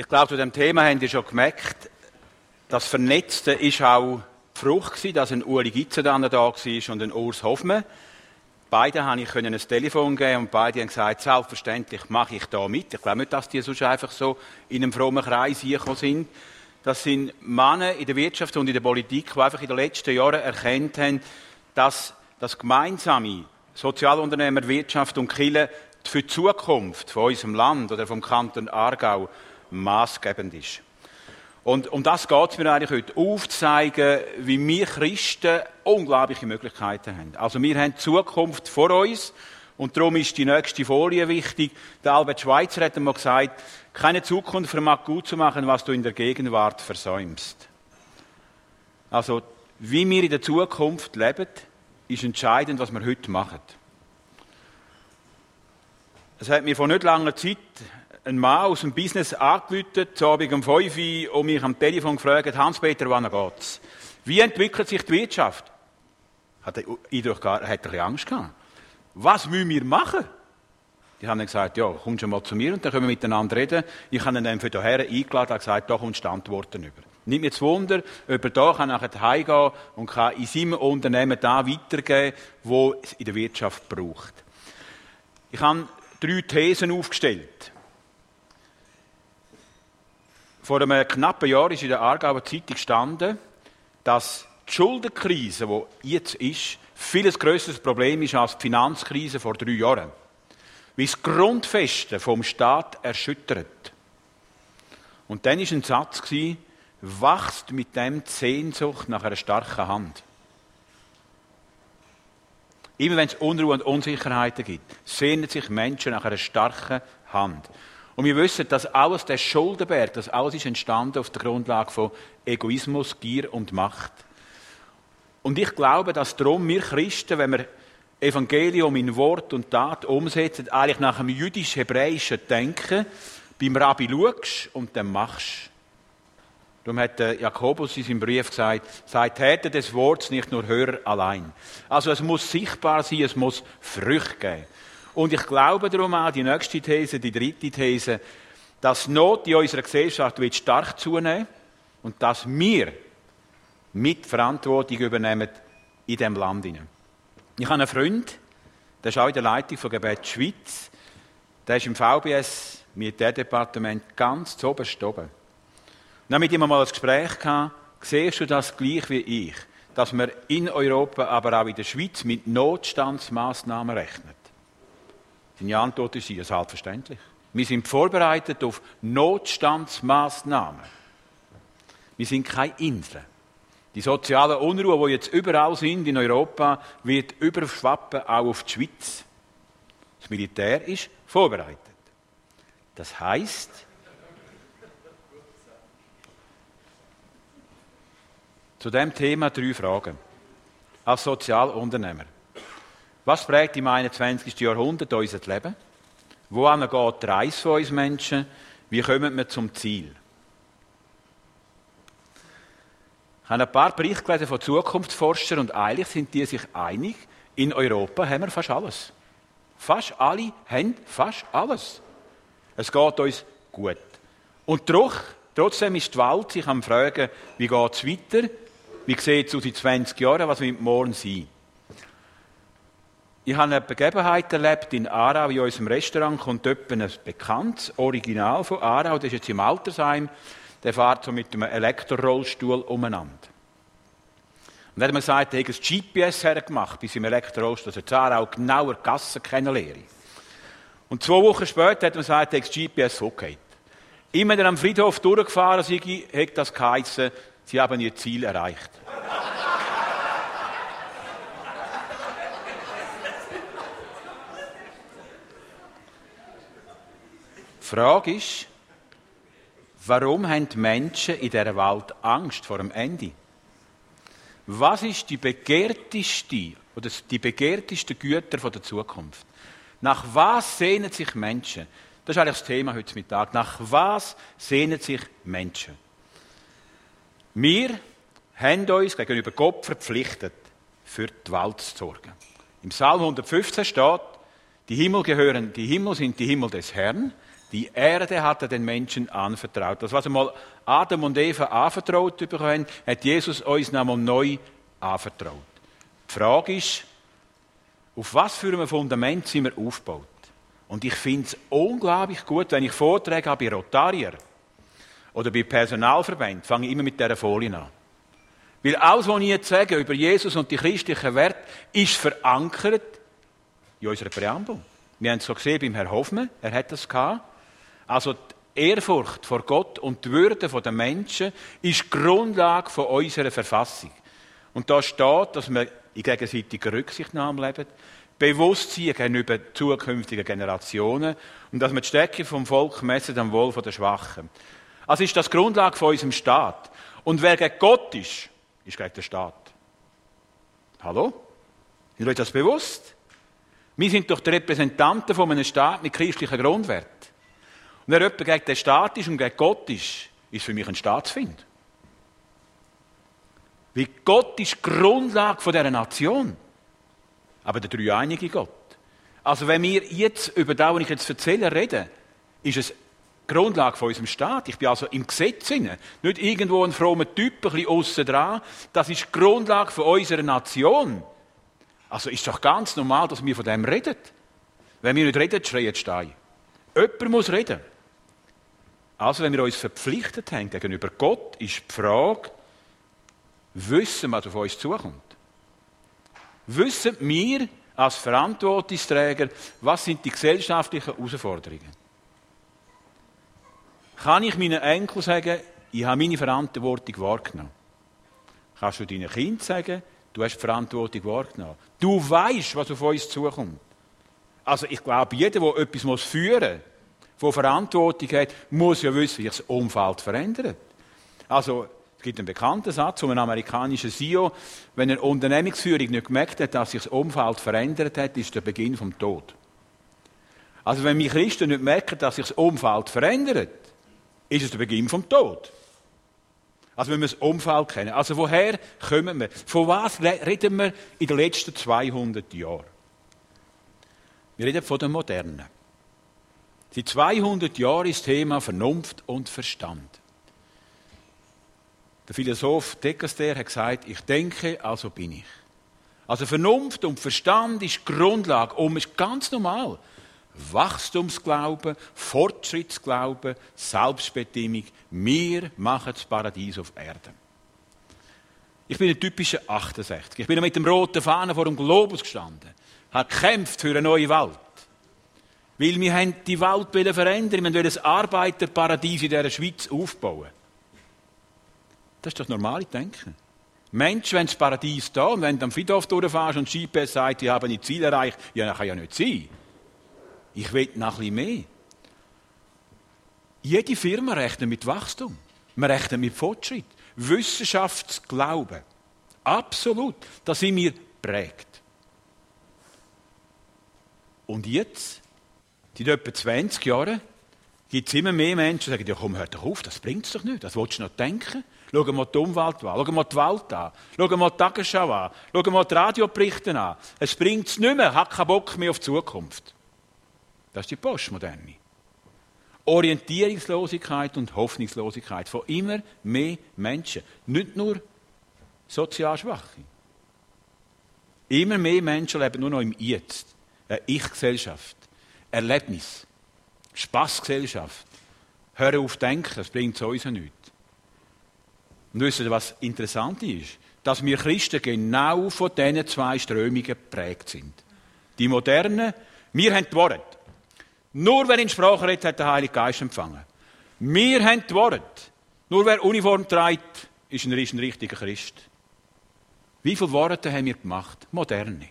Ich glaube, zu dem Thema haben Sie schon gemerkt, das Vernetzte ist auch die Frucht gewesen, dass ein Uli Gitzendann da war und ein Urs Hoffmann. Beide habe ich ein Telefon geben und beide haben gesagt, selbstverständlich mache ich da mit. Ich glaube nicht, dass die sonst einfach so in einem frommen Kreis gekommen sind. Das sind Männer in der Wirtschaft und in der Politik, die einfach in den letzten Jahren erkannt haben, dass das gemeinsame Sozialunternehmer, Wirtschaft und Kirche für die Zukunft von unserem Land oder vom Kanton Aargau maßgebend ist. Und um das geht es mir eigentlich heute, aufzuzeigen, wie wir Christen unglaubliche Möglichkeiten haben. Also wir haben die Zukunft vor uns und darum ist die nächste Folie wichtig. Der Albert Schweitzer hat einmal gesagt, keine Zukunft vermag gut zu machen, was du in der Gegenwart versäumst. Also, wie wir in der Zukunft leben, ist entscheidend, was wir heute machen. Es hat mir vor nicht langer Zeit ein Mann aus dem Business angerufen, zu Abend um 5 Uhr, und mich am Telefon gefragt, Hans-Peter, wann geht's? Wie entwickelt sich die Wirtschaft? Hat er gehabt, er hat bisschen Angst gehabt. Was müssen wir machen? Die haben dann gesagt, ja, komm schon mal zu mir und dann können wir miteinander reden. Ich habe ihn dann für hierher eingeladen und gesagt, da kommst du Antworten über. Nicht mir zu Wunder, ob er da kann nachher heimgehen und kann in seinem Unternehmen da weitergeben, wo es in der Wirtschaft braucht. Ich habe drei Thesen aufgestellt. Vor einem knappen Jahr ist in der Aargauer Zeitung gestanden, dass die Schuldenkrise, die jetzt ist, viel grösseres Problem ist als die Finanzkrise vor drei Jahren. Wie das Grundfeste vom Staat erschüttert. Und dann war ein Satz, wachst mit dem die Sehnsucht nach einer starken Hand. Immer wenn es Unruhe und Unsicherheiten gibt, sehnen sich Menschen nach einer starken Hand. Und wir wissen, dass alles, der Schuldenberg, das alles ist entstanden auf der Grundlage von Egoismus, Gier und Macht. Und ich glaube, dass darum wir Christen, wenn wir Evangelium in Wort und Tat umsetzen, eigentlich nach einem jüdisch-hebräischen Denken beim Rabbi schaust und dann machst. Darum hat Jakobus in seinem Brief gesagt, sei Täter des Wortes, nicht nur Hörer allein. Also es muss sichtbar sein, es muss Früchte geben. Und ich glaube darum auch, die nächste These, die dritte These, dass Not in unserer Gesellschaft wird stark zunehmen und dass wir mit Verantwortung übernehmen in diesem Land. Ich habe einen Freund, der ist auch in der Leitung von Gebet Schweiz, der ist im VBS Militärdepartement ganz zu oberst oben. Dann mit ihm mal ein Gespräch gehabt, siehst du das gleich wie ich, dass wir in Europa, aber auch in der Schweiz mit Notstandsmaßnahmen rechnen. Seine Antwort ist ja selbstverständlich. Wir sind vorbereitet auf Notstandsmaßnahmen. Wir sind keine Insel. Die soziale Unruhe, die jetzt überall sind in Europa, wird überschwappen auch auf die Schweiz. Das Militär ist vorbereitet. Das heißt, zu dem Thema drei Fragen. Als Sozialunternehmer. Was prägt im 21. Jahrhundert unser Leben? Wohin geht die Reise von uns Menschen? Wie kommen wir zum Ziel? Ich habe ein paar Berichte gelesen von Zukunftsforschern und eigentlich sind die sich einig, in Europa haben wir fast alles. Fast alle haben fast alles. Es geht uns gut. Und doch, trotzdem ist die Welt sich am Fragen, wie geht es weiter? Wie sieht es aus in 20 Jahren? Was wird morgen sein? Ich habe eine Begebenheit erlebt in Aarau, in unserem Restaurant kommt jemand ein bekanntes Original von Aarau, das ist jetzt im Altersheim, der fährt so mit einem Elektrorollstuhl umeinander. Und dann hat man gesagt, er hat ein GPS hergemacht bei seinem Elektrorollstuhl, dass er Aarau genauer Gassen kennenlernen. Und zwei Wochen später hat man gesagt, er hat das GPS okay. Immer er am Friedhof durchgefahren sei, hat das geheißen, sie haben ihr Ziel erreicht. Die Frage ist, warum haben die Menschen in dieser Welt Angst vor dem Ende? Was ist die begehrteste oder die begehrtesten Güter der Zukunft? Nach was sehnen sich Menschen? Das ist eigentlich das Thema heute Mittag. Nach was sehnen sich Menschen? Wir haben uns gegenüber Gott verpflichtet, für die Welt zu sorgen. Im Psalm 115 steht, die Himmel gehören, die Himmel sind die Himmel des Herrn, Die Erde hat er den Menschen anvertraut. Das, was einmal Adam und Eva anvertraut bekommen, hat Jesus uns nochmal neu anvertraut. Die Frage ist, auf was für einem Fundament sind wir aufgebaut? Und ich finde es unglaublich gut, wenn ich Vorträge habe bei Rotarier oder bei Personalverbänden, fange ich immer mit dieser Folie an. Weil alles, was ich jetzt sage über Jesus und die christlichen Werte, ist verankert in unserer Präambel. Wir haben es so gesehen beim Herrn Hoffmann, er hat das gehabt. Also die Ehrfurcht vor Gott und die Würde der Menschen ist die Grundlage von unserer Verfassung. Und da steht, dass wir in gegenseitiger Rücksichtnahme leben, Bewusstsein gegenüber zukünftigen Generationen und dass wir die Stärke vom Volk messen am Wohl der Schwachen. Also ist das die Grundlage von unserem Staat. Und wer gegen Gott ist, ist gegen den Staat. Hallo? Ist euch das bewusst? Wir sind doch die Repräsentanten von einem Staat mit christlichen Grundwerten. Wer jemand gegen den Staat ist und gegen Gott ist, ist für mich ein Staatsfind. Weil Gott ist die Grundlage dieser Nation. Aber der dreieinige Gott. Also wenn wir jetzt über das, was ich jetzt erzähle, reden, ist es Grundlage von unserem Staat. Ich bin also im Gesetz inne. Nicht irgendwo ein frommer Typ, ein bisschen aussen dran. Das ist die Grundlage von unserer Nation. Also ist doch ganz normal, dass wir von dem reden. Wenn wir nicht reden, schreien die Steine. Jemand muss reden. Also, wenn wir uns verpflichtet haben gegenüber Gott, ist die Frage, wissen, was auf uns zukommt? Wissen wir als Verantwortungsträger, was sind die gesellschaftlichen Herausforderungen? Kann ich meinen Enkeln sagen, ich habe meine Verantwortung wahrgenommen? Kannst du deinen Kind sagen, du hast die Verantwortung wahrgenommen? Du weißt, was auf uns zukommt. Also ich glaube, jeder, der etwas führen muss, der Verantwortung hat, muss ja wissen, wie sich das Umfeld verändert. Also es gibt einen bekannten Satz von einem amerikanischen CEO, wenn eine Unternehmensführung nicht gemerkt hat, dass sich das Umfeld verändert hat, ist der Beginn vom Tod. Also wenn wir Christen nicht merken, dass sich das Umfeld verändert, ist es der Beginn vom Tod. Also wenn wir das Umfeld kennen. Also woher kommen wir? Von was reden wir in den letzten 200 Jahren? Wir reden von der Moderne. Seit 200 Jahren ist Thema Vernunft und Verstand. Der Philosoph Decaster hat gesagt, ich denke, also bin ich. Also Vernunft und Verstand ist Grundlage, um es ganz normal. Wachstumsglauben, Fortschrittsglauben, Selbstbestimmung. Wir machen das Paradies auf Erden. Ich bin ein typischer 68. Ich bin mit dem roten Fahnen vor dem Globus gestanden, habe gekämpft für eine neue Welt. Weil wir die Welt verändern, wir wollen ein Arbeiterparadies in dieser Schweiz aufbauen. Das ist das normale Denken. Mensch, wenn das Paradies da und wenn du am Friedhof durchfährst und GPS sagt, ich habe ein Ziel erreicht, ja, das kann ja nicht sein. Ich will noch bisschen mehr. Jede Firma rechnet mit Wachstum. Man rechnet mit Fortschritt. Wissenschaftsglauben. Absolut. Da sind wir prägt. Und jetzt, seit etwa 20 Jahren, gibt es immer mehr Menschen, die sagen, ja komm, hör doch auf, das bringt es doch nicht, das willst du noch denken. Schau mal die Umwelt an, schau mal die Welt an, schau mal die Tagesschau an, schau mal die Radioberichte an. Es bringt es nicht mehr, hat keinen Bock mehr auf die Zukunft. Das ist die Postmoderne. Orientierungslosigkeit und Hoffnungslosigkeit von immer mehr Menschen. Nicht nur sozial Schwache. Immer mehr Menschen leben nur noch im Jetzt. Eine Ich-Gesellschaft. Erlebnis. Spaßgesellschaft. Hören auf denken, das bringt sowieso nichts. Und wisst ihr, was interessant ist? Dass wir Christen genau von diesen zwei Strömungen geprägt sind. Die Modernen, wir haben die Worte. Nur wer in Sprache redet, hat den Heiligen Geist empfangen. Wir haben die Worte. Nur wer Uniform trägt, ist ein richtiger Christ. Wie viele Worte haben wir gemacht? Moderne.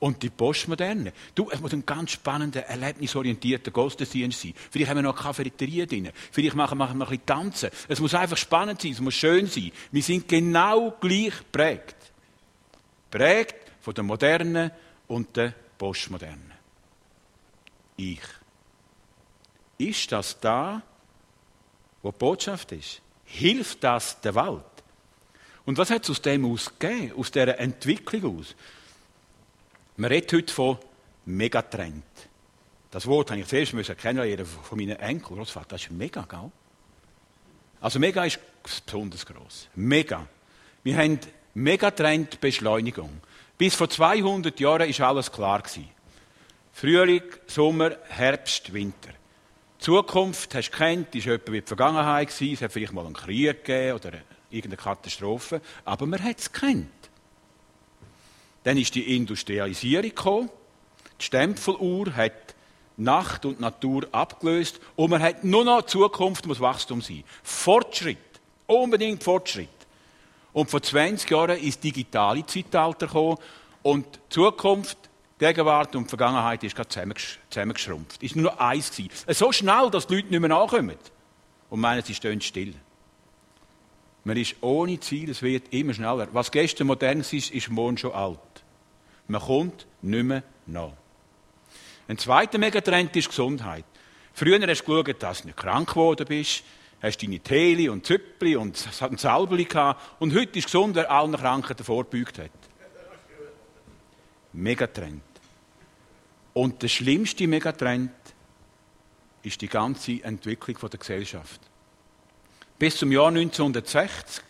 Und die Postmoderne. Du, es muss ein ganz spannender, erlebnisorientierter Gottesdienst sein. Vielleicht haben wir noch Cafeteria drin. Vielleicht machen wir noch ein bisschen Tanzen. Es muss einfach spannend sein, es muss schön sein. Wir sind genau gleich prägt. Prägt von der Moderne und der Postmoderne. Ich. Ist das da, wo die Botschaft ist? Hilft das der Welt? Und was hat es aus dem ausgegeben, aus dieser Entwicklung aus? Man redet heute von Megatrend. Das Wort habe ich zuerst müssen kennenlernen von meinen Enkel. Großvater, das ist mega, gell? Also mega ist besonders groß. Mega. Wir haben Megatrend Beschleunigung. Bis vor 200 Jahren ist alles klar. Frühling, Sommer, Herbst, Winter. Die Zukunft hast du kennt, ist etwa wie die Vergangenheit gewesen. Es hat vielleicht mal einen Krieg gegeben oder irgendeine Katastrophe. Aber man hat es kennt. Dann ist die Industrialisierung gekommen. Die Stempeluhr hat Nacht und Natur abgelöst und man hat nur noch Zukunft muss Wachstum sein. Fortschritt. Unbedingt Fortschritt. Und vor 20 Jahren ist das digitale Zeitalter gekommen und Zukunft, Gegenwart und Vergangenheit ist gerade zusammengeschrumpft. Es war nur noch eins. So schnell, dass die Leute nicht mehr nachkommen und meinen, sie stehen still. Man ist ohne Ziel, es wird immer schneller. Was gestern modern ist, ist morgen schon alt. Man kommt nicht mehr nach. Ein zweiter Megatrend ist Gesundheit. Früher hast du geschaut, dass du nicht krank geworden bist, hast deine Teli und Züppli und ein Salbeli gehabt. Und heute ist gesund, wer allen Krankheiten vorgebeugt hat. Megatrend. Und der schlimmste Megatrend ist die ganze Entwicklung der Gesellschaft. Bis zum Jahr 1960,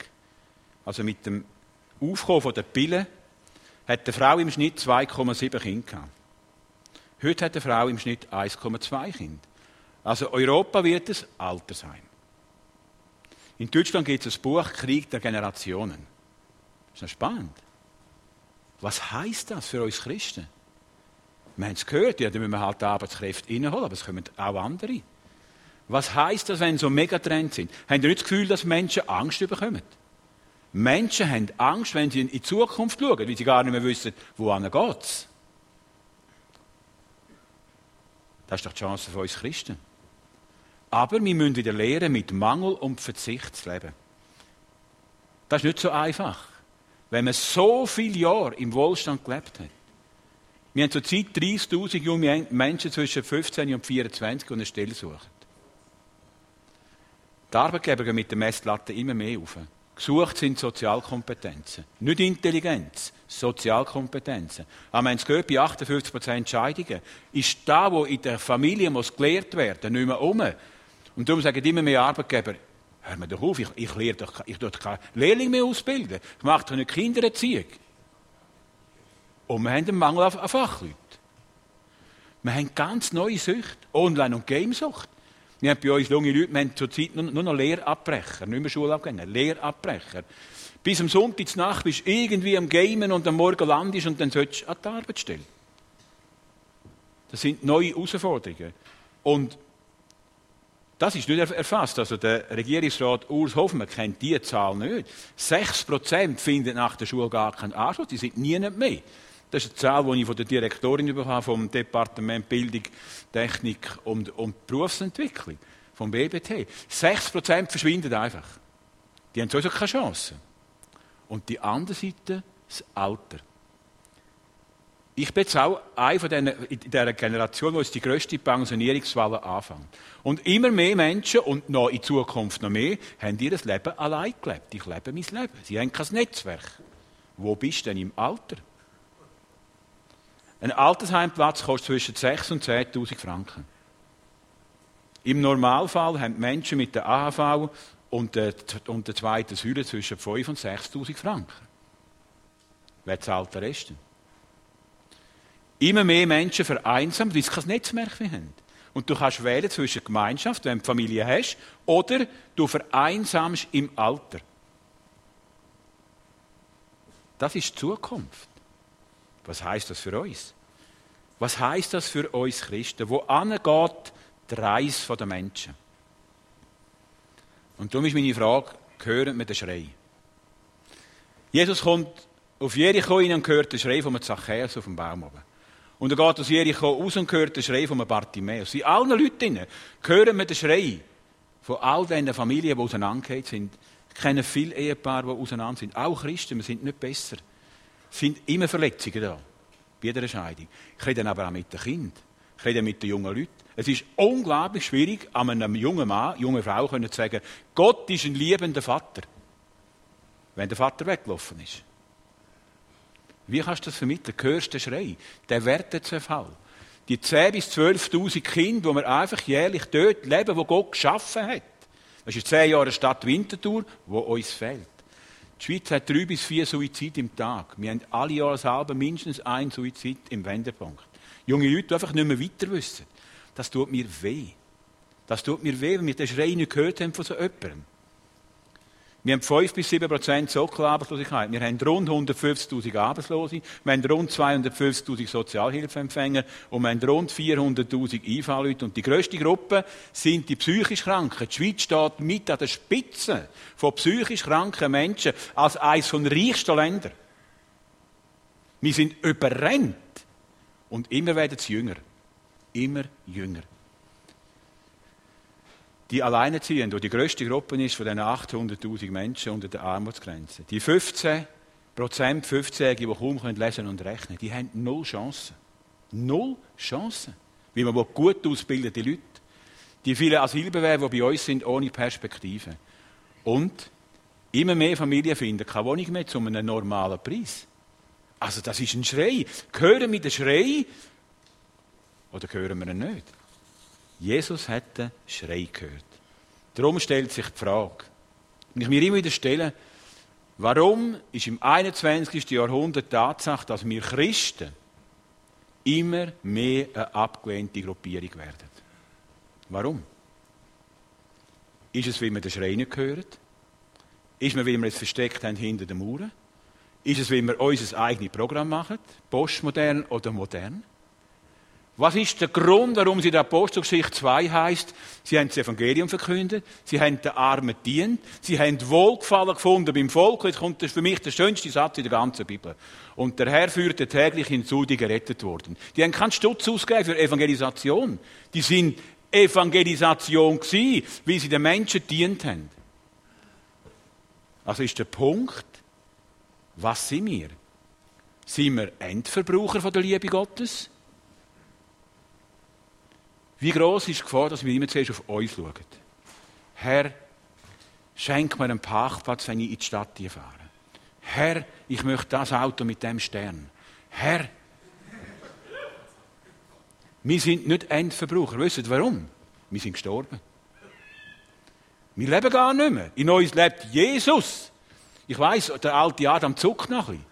also mit dem Aufkommen der Pillen, hat eine Frau im Schnitt 2,7 Kinder gehabt. Heute hat eine Frau im Schnitt 1,2 Kinder. Also Europa wird es Altersheim. In Deutschland gibt es ein Buch Krieg der Generationen. Das ist noch spannend. Was heißt das für uns Christen? Wir haben es gehört, ja, da müssen wir halt die Arbeitskräfte reinholen, aber es kommen auch andere. Was heißt das, wenn so Megatrends sind? Haben Sie nicht das Gefühl, dass Menschen Angst bekommen? Menschen haben Angst, wenn sie in die Zukunft schauen, weil sie gar nicht mehr wissen, wohin geht Das ist doch die Chance für uns Christen. Aber wir müssen wieder lernen, mit Mangel und Verzicht zu leben. Das ist nicht so einfach. Wenn man so viele Jahre im Wohlstand gelebt hat. Wir haben zurzeit 30.000 junge Menschen zwischen 15 und 24, die eine Stelle suchen. Die Arbeitgeber gehen mit der Messlatte immer mehr auf. Gesucht sind Sozialkompetenzen. Nicht Intelligenz, Sozialkompetenzen. Aber wenn es gehört, bei 58% Entscheidungen ist da, wo in der Familie muss gelehrt werden, nicht mehr um. Und darum sagen immer mehr Arbeitgeber, hör mir doch auf, ich, ich lehre doch, ich doch keinen Lehrling mehr ausbilden. Ich mache doch nicht Kindererziehung. Und wir haben einen Mangel an, Fachleuten. Wir haben ganz neue Süchte, Online- und Gamesucht. Wir haben bei uns junge Leute, wir haben zurzeit nur, noch Lehrabbrecher, nicht mehr Schulabgänger, Lehrabbrecher. Bis am Sonntag Nacht bist du irgendwie am Gamen und am Morgen landest und dann sollst du an die Arbeit stellen. Das sind neue Herausforderungen. Und das ist nicht erfasst. Also der Regierungsrat Urs Hoffmann kennt diese Zahl nicht. 6% finden nach der Schule gar keinen Anschluss, die sind nie mehr. Das ist eine Zahl, die ich von der Direktorin bekommen vom Departement Bildung, Technik und, und Berufsentwicklung, vom BBT. 6% verschwinden einfach. Die haben sowieso keine Chance. Und die andere Seite, das Alter. Ich bin jetzt auch eine von diesen, in dieser Generation, wo es die grösste Pensionierungswelle anfängt. Und immer mehr Menschen, und noch in Zukunft noch mehr, haben ihr Leben allein gelebt. Ich lebe mein Leben. Sie haben kein Netzwerk. Wo bist du denn im Alter? Ein Altersheimplatz kostet zwischen 6.000 und 10.000 Franken. Im Normalfall haben Menschen mit der AHV und der, und der zweiten Säule zwischen 5.000 und 6.000 Franken. Wer zahlt den Rest? Immer mehr Menschen vereinsamt, weil sie kein Netzwerk mehr haben. Und du kannst wählen zwischen Gemeinschaft, wenn du Familie hast, oder du vereinsamst im Alter. Das ist die Zukunft. Was heißt das für uns? Was heißt das für uns Christen? Wo geht die Reise der Menschen? Und darum ist meine Frage, hören wir den Schrei? Jesus kommt auf Jericho rein und hört den Schrei von Zachäus auf dem Baum oben. Und er geht aus Jericho raus und hört den Schrei von Bartimäus. In allen Leuten hören wir den Schrei von all diesen Familien, die auseinandergeht sind. Ich kenne viele Ehepaare, die auseinander sind. Auch Christen, wir sind nicht besser. Es sind immer Verletzungen da. Bei jeder Scheidung. Ich rede aber auch mit den Kindern. Ich rede mit den jungen Leuten. Es ist unglaublich schwierig, einem jungen Mann, jungen Frau zu sagen, Gott ist ein liebender Vater. Wenn der Vater weggelaufen ist. Wie kannst du das vermitteln? Hörst du den Schrei? Der Wertezerfall. Die 10.000 bis 12.000 Kinder, die wir einfach jährlich dort leben, wo Gott geschaffen hat. Das ist zehn Jahre Stadt Winterthur, wo uns fehlt. Die Schweiz hat drei bis vier Suizide im Tag. Wir haben alle Jahre selber mindestens einen Suizid im Wendepunkt. Junge Leute, die einfach nicht mehr weiter wissen. Das tut mir weh. Das tut mir weh, wenn wir den Schrei nicht gehört haben von so jemandem. Wir haben 5 bis 7 Prozent Sockelarbeitslosigkeit. Wir haben rund 150.000 Arbeitslose. Wir haben rund 250.000 Sozialhilfeempfänger. Und wir haben rund 400.000 IV-Leute. Und die grösste Gruppe sind die psychisch Kranken. Die Schweiz steht mit an der Spitze von psychisch kranken Menschen als eines der reichsten Länder. Wir sind überrennt. Und immer werden sie jünger. Immer jünger die Alleinerziehenden, die die grösste Gruppe ist von diesen 800.000 Menschen unter der Armutsgrenze. Die 15 Prozent 15-Jährige, die kaum lesen und rechnen die haben null Chancen. Null Chancen. Wie man gut ausgebildete Leute. Die vielen Asylbewerber, die bei uns sind, ohne Perspektive. Und immer mehr Familien finden keine Wohnung mehr zu einem normalen Preis. Also das ist ein Schrei. Hören wir den Schrei oder hören wir ihn nicht? Jesus hat den Schrei gehört. Darum stellt sich die Frage, und ich mir immer wieder stelle, warum ist im 21. Jahrhundert die Tatsache, dass wir Christen immer mehr eine abgelehnte Gruppierung werden? Warum? Ist es, weil wir den Schrei nicht hören? Ist es, weil wir es versteckt haben hinter den Mauern? Ist es, weil wir unser eigenes Programm machen, postmodern oder modern? Was ist der Grund, warum sie in der Apostelgeschichte 2 heißt? Sie haben das Evangelium verkündet, sie haben den Armen dient, sie haben Wohlgefallen gefunden beim Volk. Jetzt kommt das für mich der schönste Satz in der ganzen Bibel. Und der Herr führte täglich hinzu, die gerettet wurden. Die haben keinen Stutz ausgegeben für Evangelisation. Die sind Evangelisation gewesen, wie sie den Menschen dient haben. Also ist der Punkt, was sind wir? Sind wir Endverbraucher von der Liebe Gottes? Wie groß ist die Gefahr, dass wir immer zuerst auf uns schauen? Herr, schenk mir einen Parkplatz, wenn ich in die Stadt fahre. Herr, ich möchte das Auto mit dem Stern. Herr, wir sind nicht Endverbraucher. Wisst ihr warum? Wir sind gestorben. Wir leben gar nicht mehr. In uns lebt Jesus. Ich weiß, der alte Adam zuckt noch ein bisschen.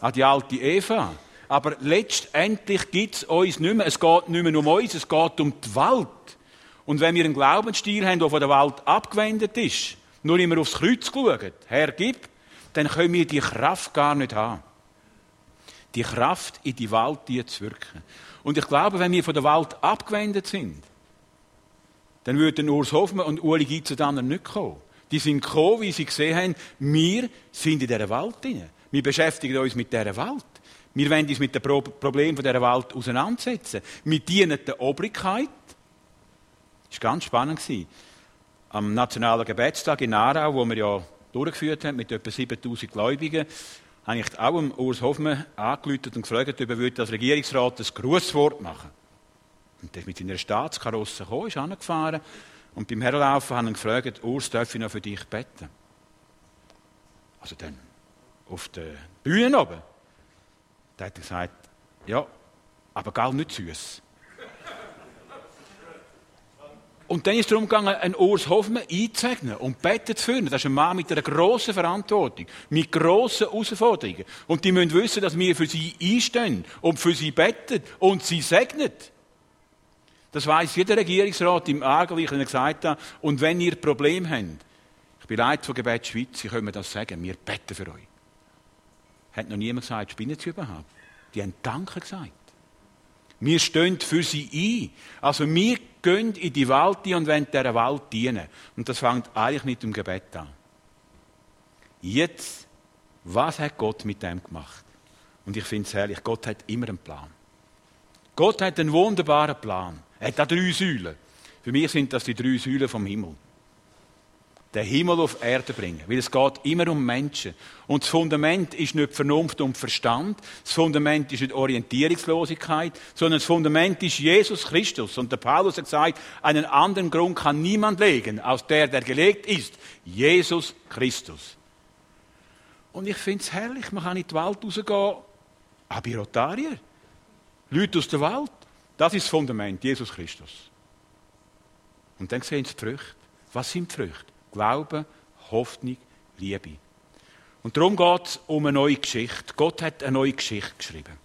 An ah, die alte Eva. Aber letztendlich gibt es uns nicht mehr. Es geht nicht mehr um uns, es geht um die Welt. Und wenn wir einen Glaubensstil haben, der von der Welt abgewendet ist, nur immer aufs Kreuz schauen, Herr, gib, dann können wir die Kraft gar nicht haben. Die Kraft in die Welt zu wirken. Und ich glaube, wenn wir von der Welt abgewendet sind, dann würden Urs Hoffmann und Uli Gitzer dann nicht kommen. Die sind gekommen, wie sie gesehen haben, wir sind in dieser Welt drin. Wir beschäftigen uns mit dieser Welt. Wir wollen uns mit den Problemen dieser Welt auseinandersetzen. Wir dienen der Obrigkeit. Das war ganz spannend. Am Nationalen Gebetstag in Aarau, wo wir ja durchgeführt haben mit etwa 7000 Gläubigen, habe ich auch Urs Hoffmann angerufen und gefragt, ob er als Regierungsrat ein Grußwort machen Und der ist mit seiner Staatskarosse gekommen, ist angefahren. Und beim Herlaufen haben ihn gefragt, Urs, darf ich noch für dich beten? Also dann auf der Bühne oben. Da hat er gesagt, ja, aber gar nicht süß. Und dann ist es darum gegangen, einen Urs Hoffmann einzuzeichnen und beten zu führen. Das ist ein Mann mit einer grossen Verantwortung, mit grossen Herausforderungen. Und die müssen wissen, dass wir für sie einstehen und für sie beten und sie segnen. Das weiß jeder Regierungsrat im Argen, wie ich Ihnen gesagt habe. Und wenn ihr Probleme habt, ich bin Leiter von Gebet Schweiz, Sie können mir das sagen, wir beten für euch. Hat noch niemand gesagt, spinnen Sie überhaupt? Die haben Danke gesagt. Wir stehen für sie ein. Also wir gehen in die Welt und wollen dieser Welt dienen. Und das fängt eigentlich mit dem Gebet an. Jetzt, was hat Gott mit dem gemacht? Und ich finde es herrlich, Gott hat immer einen Plan. Gott hat einen wunderbaren Plan. Er hat da drei Säulen. Für mich sind das die drei Säulen vom Himmel den Himmel auf Erde bringen. Weil es geht immer um Menschen. Und das Fundament ist nicht Vernunft und Verstand. Das Fundament ist nicht Orientierungslosigkeit, sondern das Fundament ist Jesus Christus. Und der Paulus hat gesagt, einen anderen Grund kann niemand legen, als der, der gelegt ist. Jesus Christus. Und ich finde es herrlich, man kann in die Welt rausgehen, aber Rotarier. Leute aus der Welt. Das ist das Fundament, Jesus Christus. Und dann sehen Sie die Früchte. Was sind die Früchte? Glaube, Hoffnung, Liebe. Und darum geht es um eine neue Geschichte. Gott hat eine neue Geschichte geschrieben.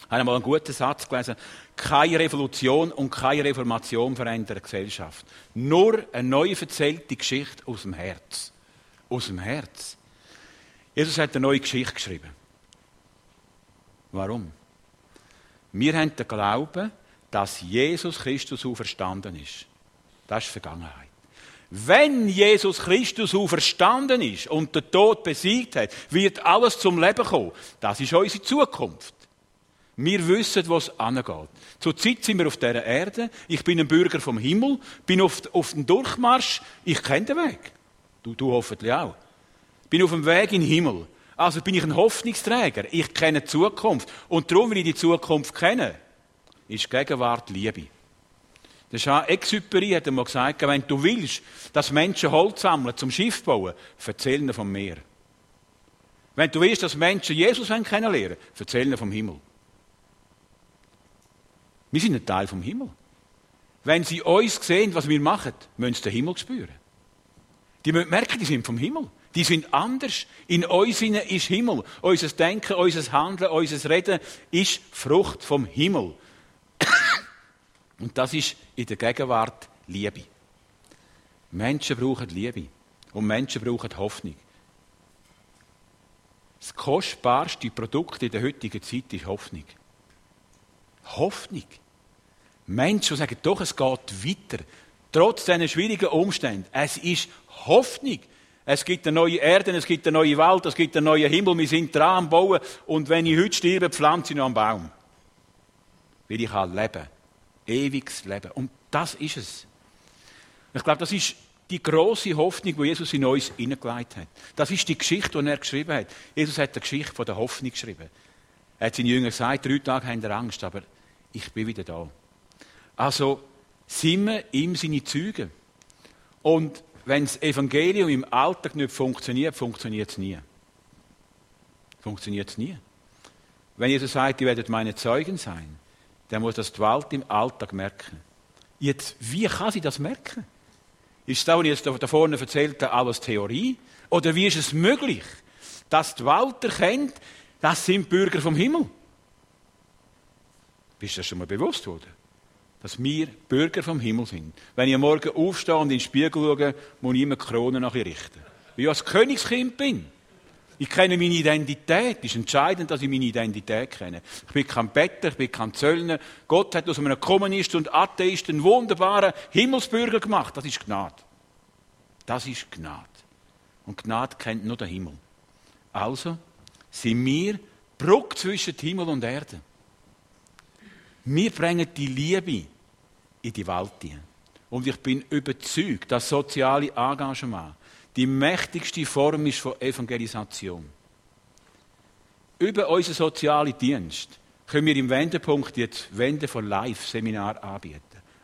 Ich habe einmal einen guten Satz gelesen. Keine Revolution und keine Reformation verändern die Gesellschaft. Nur eine neu erzählte Geschichte aus dem Herz. Aus dem Herz. Jesus hat eine neue Geschichte geschrieben. Warum? Wir haben den Glauben, dass Jesus Christus auferstanden ist. Das ist Vergangenheit. Wenn Jesus Christus auferstanden ist und den Tod besiegt hat, wird alles zum Leben kommen. Das ist unsere Zukunft. Wir wissen, wo es angeht. Zurzeit sind wir auf dieser Erde. Ich bin ein Bürger vom Himmel, bin auf, auf dem Durchmarsch. Ich kenne den Weg. Du, du hoffentlich auch. Bin auf dem Weg in den Himmel. Also bin ich ein Hoffnungsträger. Ich kenne die Zukunft. Und darum, weil ich die Zukunft kenne, ist Gegenwart Liebe. Der Jean Exupéry hat einmal gesagt, wenn du willst, dass Menschen Holz sammeln zum Schiff bauen, erzähl ihnen vom Meer. Wenn du willst, dass Menschen Jesus kennenlernen erzähl ihnen vom Himmel. Wir sind ein Teil vom Himmel. Wenn sie uns sehen, was wir machen, müssen sie den Himmel spüren. Die müssen merken, die sind vom Himmel. Die sind anders. In uns ist Himmel. Unser Denken, unser Handeln, unser Reden ist Frucht vom Himmel. Und das ist in der Gegenwart Liebe. Menschen brauchen Liebe. Und Menschen brauchen Hoffnung. Das kostbarste Produkt in der heutigen Zeit ist Hoffnung. Hoffnung. Menschen sagen, doch, es geht weiter. Trotz dieser schwierigen Umstände. Es ist Hoffnung. Es gibt eine neue Erde, es gibt eine neue Welt, es gibt einen neuen Himmel. Wir sind dran am Bauen. Und wenn ich heute sterbe, pflanze ich noch einen Baum. Weil ich kann leben. Ewiges Leben. Und das ist es. Ich glaube, das ist die große Hoffnung, die Jesus in uns hineingelegt hat. Das ist die Geschichte, die er geschrieben hat. Jesus hat die Geschichte von der Hoffnung geschrieben. Er hat seinen Jüngern gesagt, drei Tage haben wir Angst, aber ich bin wieder da. Also sind wir ihm seine Züge. Und wenn das Evangelium im Alltag nicht funktioniert, funktioniert es nie. Funktioniert es nie. Wenn Jesus sagt, ihr werdet meine Zeugen sein, dann muss das die Welt im Alltag merken. Jetzt, wie kann sie das merken? Ist das, was ich jetzt da vorne erzählt habe, alles Theorie? Oder wie ist es möglich, dass die Welt erkennt, das sind Bürger vom Himmel? Bist du das schon mal bewusst worden? dass wir Bürger vom Himmel sind. Wenn ich Morgen aufstehe und in den Spiegel schaue, muss ich immer die Krone nach richten. Weil ich als Königskind bin. Ich kenne meine Identität. Es ist entscheidend, dass ich meine Identität kenne. Ich bin kein Better, ich bin kein Zöllner. Gott hat aus einem Kommunist und Atheist einen wunderbaren Himmelsbürger gemacht. Das ist Gnade. Das ist Gnade. Und Gnade kennt nur der Himmel. Also sind wir Bruck zwischen Himmel und Erde. Wir bringen die Liebe in die Welt. Und ich bin überzeugt, dass soziale Engagement die mächtigste Form ist von Evangelisation. Über unseren sozialen Dienst können wir im Wendepunkt jetzt Wende von Live Seminar anbieten.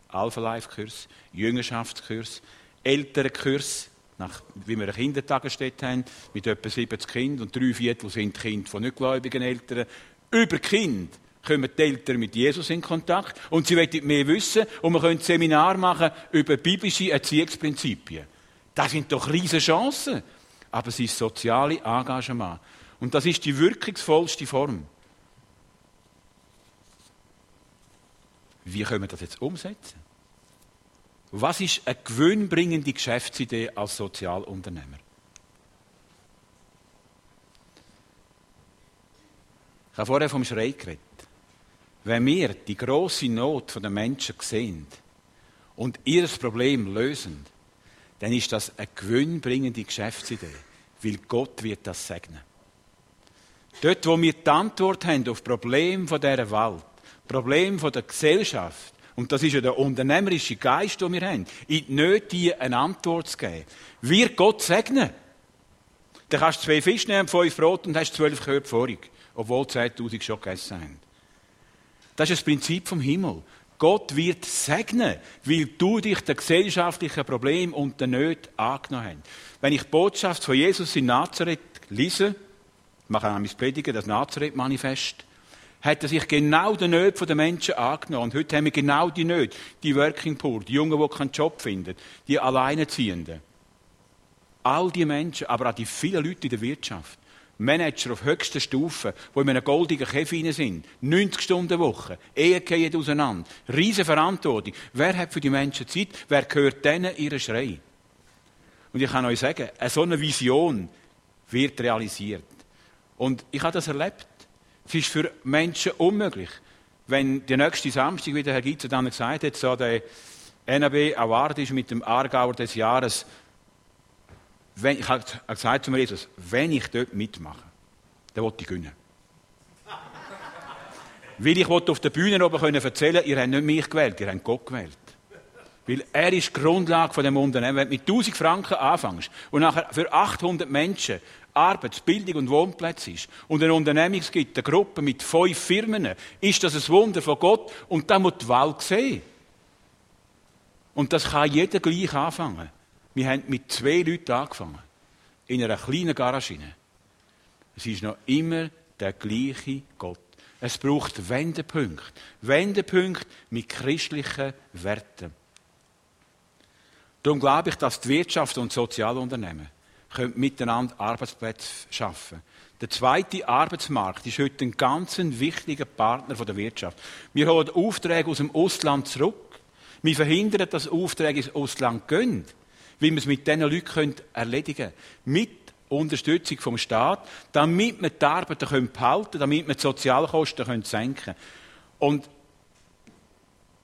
Alpha Life Kurs, Jüngerschaftskurs, Elternkurs, nach, wie wir eine Kindertagesstätte haben, mit etwa 70 Kindern und drei Viertel sind Kinder von nicht gläubigen Eltern. Über Kind kommen die Eltern mit Jesus in Kontakt und sie wollen mehr wissen und wir können Seminar machen über biblische Erziehungsprinzipien. Das sind doch riesige Chancen. Aber es ist soziale Engagement. Und das ist die wirkungsvollste Form. Wie können wir das jetzt umsetzen? Was ist eine gewinnbringende Geschäftsidee als Sozialunternehmer? Ich habe vorher vom Schrei geredet. Wenn wir die große Not der Menschen sehen und ihr Problem lösen, dann ist das eine gewinnbringende Geschäftsidee, weil Gott wird das segnen. Dort, wo wir die Antwort haben auf Probleme dieser Welt, Probleme der Gesellschaft, und das ist ja der unternehmerische Geist, den wir haben, in die Nöte eine Antwort zu geben, wird Gott segnen. Dann kannst du zwei Fische nehmen, fünf Brot und hast zwölf Körper vorig, obwohl 10.000 schon gegessen haben. Das ist das Prinzip vom Himmel. Gott wird segnen, weil du dich der gesellschaftlichen Problem und der Nöte angenommen hast. Wenn ich die Botschaft von Jesus in Nazareth lese, mache ich Predigen, das Nazareth-Manifest, hat er sich genau den Nöten der Menschen angenommen. Und heute haben wir genau die Nöte. Die Working Poor, die Jungen, die keinen Job finden, die Alleinerziehenden. All die Menschen, aber auch die vielen Leute in der Wirtschaft. Manager auf höchster Stufe, die in einem goldigen Käfig sind. 90 Stunden Woche. Ehen gehen auseinander. Riesen Verantwortung. Wer hat für die Menschen Zeit? Wer gehört denen ihren Schrei? Und ich kann euch sagen, eine so eine Vision wird realisiert. Und ich habe das erlebt. Es ist für Menschen unmöglich. Wenn der nächste Samstag, wie der Herr Gitzer dann gesagt hat, so der NAB Award ist mit dem Aargauer des Jahres, wenn, ich habe gesagt zu mir Jesus, wenn ich dort mitmache, dann will ich gewinnen. Weil ich auf der Bühne oben können erzählen ihr habt nicht mich gewählt, ihr habt Gott gewählt. Weil er ist die Grundlage von dem Unternehmen. Wenn du mit 1000 Franken anfängst und nachher für 800 Menschen Arbeits-, Bildung und Wohnplätze ist und eine Unternehmung gibt, eine Gruppe mit fünf Firmen, ist das ein Wunder von Gott und da muss die Welt sehen. Und das kann jeder gleich anfangen. Wir haben mit zwei Leuten angefangen. In einer kleinen Garage. Es ist noch immer der gleiche Gott. Es braucht Wendepunkte. Wendepunkte mit christlichen Werten. Darum glaube ich, dass die Wirtschaft und Sozialunternehmen können miteinander Arbeitsplätze schaffen. Der zweite Arbeitsmarkt ist heute ein ganz wichtiger Partner der Wirtschaft. Wir holen Aufträge aus dem Ausland zurück. Wir verhindern, dass Aufträge ins Ausland gehen, wie wir es mit diesen Leuten erledigen können. Mit Unterstützung vom Staat, damit wir die Arbeiter behalten können, damit wir die Sozialkosten senken können. Und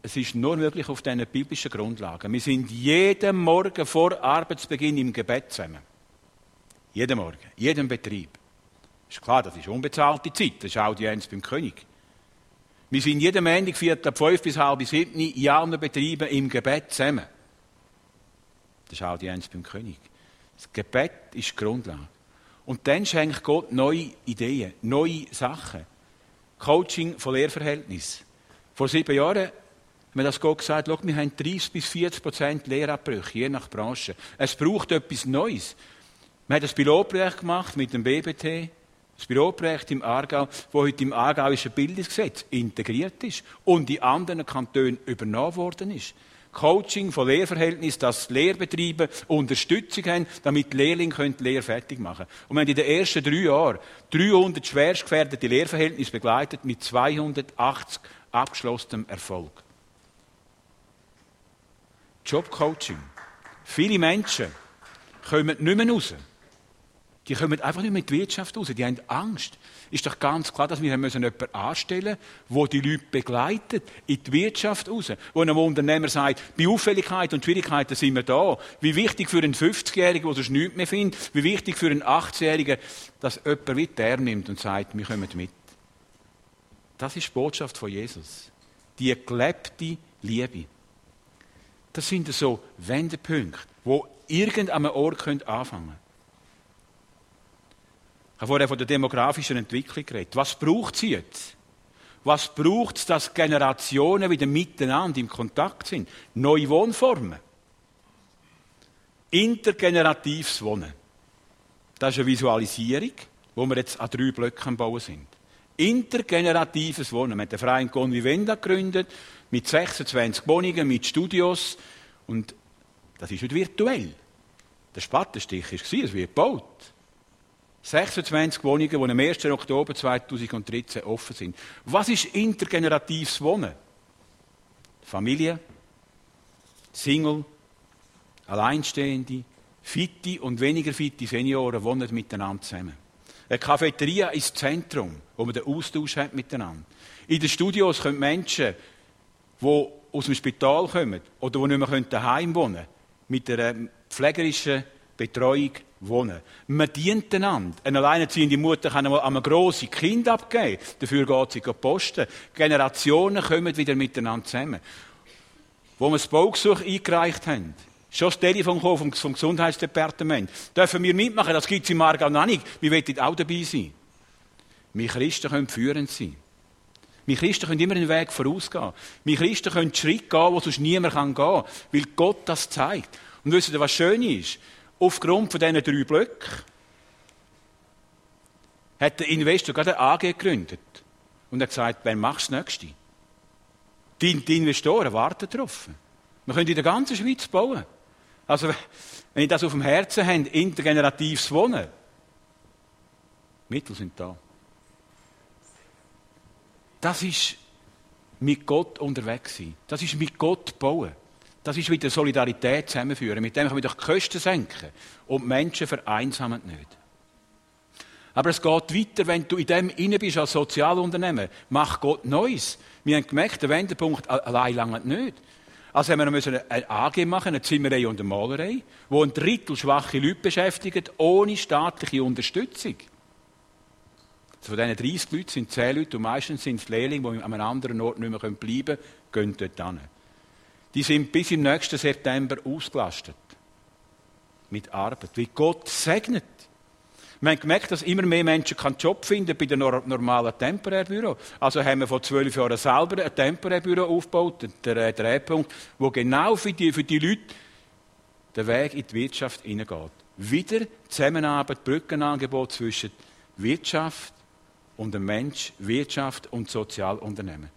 es ist nur möglich auf diesen biblischen Grundlagen. Wir sind jeden Morgen vor Arbeitsbeginn im Gebet zusammen. Jeden Morgen, jedem Betrieb. Ist klar, das ist unbezahlte Zeit, das ist Audienz beim König. Wir sind jeden Montag, viertel fünf bis halb sieben, in allen Betrieben im Gebet zusammen. Das ist Audienz beim König. Das Gebet ist die Grundlage. Und dann schenkt Gott neue Ideen, neue Sachen. Coaching von Lehrverhältnis. Vor sieben Jahren hat mir das Gott gesagt, schau, wir haben 30 bis 40 Prozent Lehrabbrüche, je nach Branche. Es braucht etwas Neues. Wir haben ein Pilotprojekt gemacht mit dem BBT, das Pilotprojekt im Aargau, wo heute im Aargauischen Bildungsgesetz integriert ist und in anderen Kantonen übernommen worden ist. Coaching von Lehrverhältnissen, dass Lehrbetriebe Unterstützung haben, damit die Lehrlinge die Lehre fertig machen können. Und wir haben in den ersten drei Jahren 300 schwerst gefährdete Lehrverhältnisse begleitet mit 280 abgeschlossenem Erfolg. Jobcoaching. Viele Menschen kommen nicht mehr raus. Die kommen einfach nicht mit der Wirtschaft raus. Die haben Angst. Ist doch ganz klar, dass wir jemanden anstellen müssen, der die Leute begleitet, in die Wirtschaft raus. Wo einem Unternehmer sagt, bei Auffälligkeit und Schwierigkeiten sind wir da. Wie wichtig für einen 50-Jährigen, der sonst nichts mehr findet, wie wichtig für einen 80-Jährigen, dass jemand wie der nimmt und sagt, wir kommen mit. Das ist die Botschaft von Jesus. Die gelebte Liebe. Das sind so Wendepunkte, wo irgendeinem Ort anfangen können. Habe vorher von der demografischen Entwicklung geredet. Was braucht sie jetzt? Was braucht es, dass Generationen wieder miteinander im Kontakt sind? Neue Wohnformen. Intergeneratives Wohnen. Das ist eine Visualisierung, wo wir jetzt an drei Blöcken bauen sind. Intergeneratives Wohnen. Wir haben den Freien Convivenda gegründet, mit 26 Wohnungen, mit Studios. Und das ist nicht virtuell. Der Spatenstich war, es wird gebaut. 26 Wohnungen, die am 1. Oktober 2013 offen sind. Was ist intergeneratives Wohnen? Familie, Single, Alleinstehende, fitte und weniger fitte Senioren wohnen miteinander zusammen. Eine Cafeteria ist das Zentrum, wo man den Austausch hat miteinander. In den Studios können Menschen, die aus dem Spital kommen oder die nicht mehr daheim wohnen können, mit einer pflegerischen Betreuung wohnen. Man dient einander. Eine alleinerziehende Mutter kann einmal einem grossen Kind abgeben. Dafür geht sie posten. Generationen kommen wieder miteinander zusammen. Wo wir das Baugesuch eingereicht haben, schon das Telefon vom, vom Gesundheitsdepartement. Dürfen wir mitmachen? Das gibt es im Aargau noch nicht. Wir wollen auch dabei sein. Wir Christen können führend sein. Wir Christen können immer einen Weg vorausgehen. Wir Christen können Schritt gehen, wo sonst niemand gehen kann, weil Gott das zeigt. Und wisst ihr, was schön ist? Aufgrund von diesen drei Blöcken hat der Investor gerade eine AG gegründet. und hat gesagt, wer macht das Nächste? Die, die Investoren warten darauf. Wir können in der ganzen Schweiz bauen. Also, wenn ich das auf dem Herzen habe, intergeneratives Wohnen, Mittel sind da. Das ist mit Gott unterwegs sein. Das ist mit Gott bauen. Das ist wieder Solidarität zusammenführen. Mit dem können wir die Kosten senken. Und Menschen vereinsamen nicht. Aber es geht weiter, wenn du in dem inne bist als Sozialunternehmen. Mach Gott Neues. Wir haben gemerkt, der Wendepunkt allein lange nicht. Also haben wir müssen eine AG machen, eine Zimmerei und eine Malerei, wo ein Drittel schwache Leute beschäftigt, ohne staatliche Unterstützung. Also von diesen 30 Leuten sind 10 Leute und meistens sind es Lehrlinge, die an einem anderen Ort nicht mehr bleiben können, gehen dort hin. Die sind bis im nächsten September ausgelastet. Mit Arbeit. Wie Gott segnet. Wir haben gemerkt, dass immer mehr Menschen keinen Job finden bei den normalen Temporärbüro. Also haben wir vor zwölf Jahren selber ein Temporärbüro aufgebaut, der Drehpunkt, wo genau für die, für die Leute der Weg in die Wirtschaft hineingeht. Wieder Zusammenarbeit, Brückenangebot zwischen Wirtschaft und dem Mensch, Wirtschaft und Sozialunternehmen.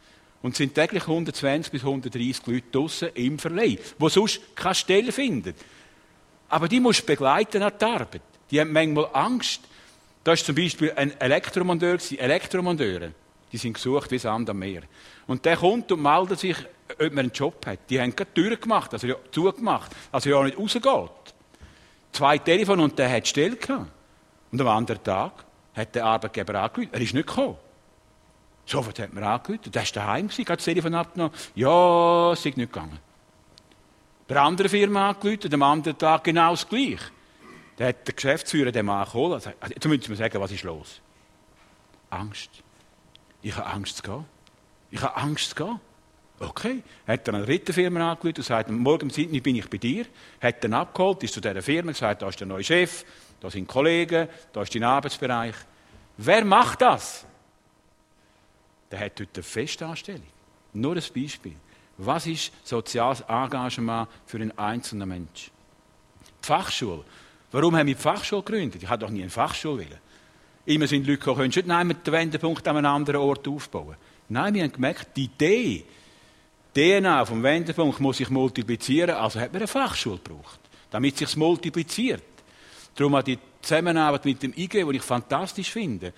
Und sind täglich 120 bis 130 Leute draussen im Verleih, die sonst keine Stelle finden. Aber die musst du begleiten an die Arbeit. Die haben manchmal Angst. Da ist zum Beispiel ein Elektromonteur, Elektromonteure, die sind gesucht wie Sand am Meer. Und der kommt und meldet sich, ob man einen Job hat. Die haben gerade die Tür gemacht, also ja, zugemacht, also ja nicht rausgeht. Zwei Telefone und der hat Stelle gehabt. Und am anderen Tag hat der Arbeitgeber angerufen, er ist nicht gekommen. Sofort hat man angerufen, der ist daheim gewesen, hat das Telefon abgenommen. Ja, es ist nicht gegangen. Bei einer anderen Firma angerufen, am anderen Tag genau das Gleiche. Dann hat der Geschäftsführer den Mann geholt sagt, jetzt müssen wir sagen, was ist los? Angst. Ich habe Angst zu gehen. Ich habe Angst zu gehen. Okay. Hat dann eine dritte Firma angerufen und sagt, morgen um 7 bin ich bei dir. Hat dann abgeholt, ist zu dieser Firma gesagt, da ist der neue Chef, da sind Kollegen, da ist dein Arbeitsbereich. Wer macht das? Der hat heute eine Festanstellung. Nur ein Beispiel. Was ist soziales Engagement für einen einzelnen Mensch? Die Fachschule. Warum haben wir die Fachschule gegründet? Ich hatte doch nie eine Fachschule wollen. Immer sind Leute gekommen, nicht mit den Wendepunkt an einem anderen Ort aufbauen. Nein, wir haben gemerkt, die Idee, die DNA vom Wendepunkt muss sich multiplizieren, also hat man eine Fachschule gebraucht, damit sich multipliziert. Darum hat die Zusammenarbeit mit dem IG, die ich fantastisch finde,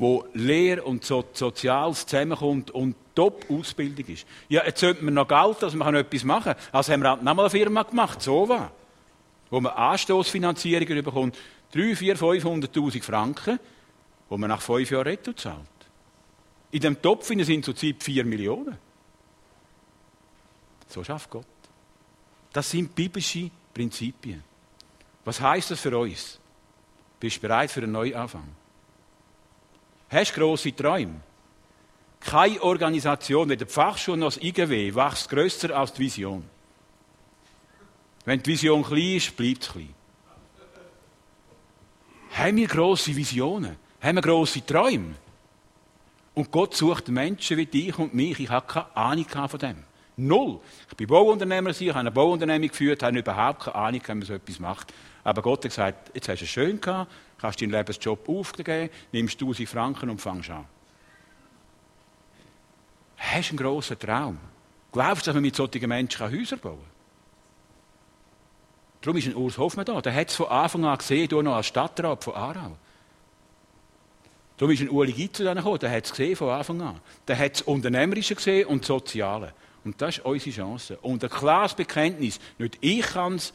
wo Lehr und so Soziales zusammenkommt und Top-Ausbildung ist. Ja, jetzt sollte man noch Geld, also man kann etwas machen. Also haben wir halt nochmal eine Firma gemacht, so was wo man Anstoßfinanzierungen bekommt, 3, 4, 500'000 Franken, wo man nach fünf Jahren Retto zahlt. In dem Topf sind zurzeit 4 Millionen. So schafft Gott. Das sind biblische Prinzipien. Was heißt das für uns? Bist du bereit für einen Neuanfang? Hast du grosse Träume? Keine Organisation, weder die Fachschule noch das IGW, wächst grösser als die Vision. Wenn die Vision klein ist, bleibt es klein. Haben wir grosse Visionen? Haben wir grosse Träume? Und Gott sucht Menschen wie dich und mich. Ich habe keine Ahnung von dem. Null. Ich bin Bauunternehmer, ich habe eine Bauunternehmung geführt, habe überhaupt keine Ahnung, wie man so etwas macht. Aber Gott hat gesagt, jetzt hast du es schön gehabt, kannst deinen Lebensjob aufgeben, nimmst 1000 Franken und fangst an. Hast du einen grossen Traum? Glaubst du, dass man mit solchen Menschen Häuser bauen kann? Darum ist ein Urs Hoffmann da. Der hat es von Anfang an gesehen, hier noch als Stadtrat von Aarau. Darum ist ein Uli Gitzel gekommen, der hat es gesehen von Anfang an. Der hat das Unternehmerische gesehen und das Soziale. Und das ist unsere Chance. Und ein klares Bekenntnis, nicht ich kann es,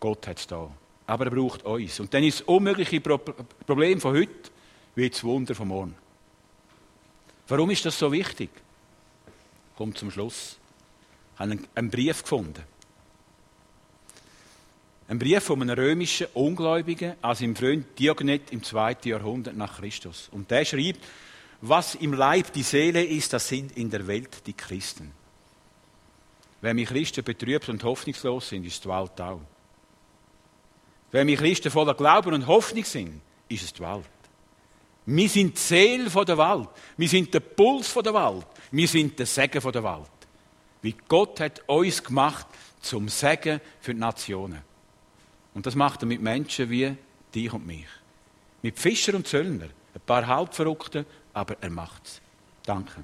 Gott hat es da. Aber er braucht uns. Und dann ist das unmögliche Pro Problem von heute wie das Wunder von morgen. Warum ist das so wichtig? Kommt zum Schluss. Ich habe einen Brief gefunden. Ein Brief von einem römischen Ungläubigen an seinem Freund Diognet im zweiten Jahrhundert nach Christus. Und der schreibt, was im Leib die Seele ist, das sind in der Welt die Christen. Wenn wir Christen betrübt und hoffnungslos sind, ist die Welt auch. Wenn wir Christen voller Glauben und Hoffnung sind, ist es die Welt. Wir sind die Seele der Welt. Wir sind der Puls der Welt. Wir sind der Segen der Welt. Wie Gott hat uns gemacht zum Segen für die Nationen. Und das macht er mit Menschen wie dich und mich. Mit Fischer und Zöllner. Ein paar Halbverrückte, aber er macht es. Danke.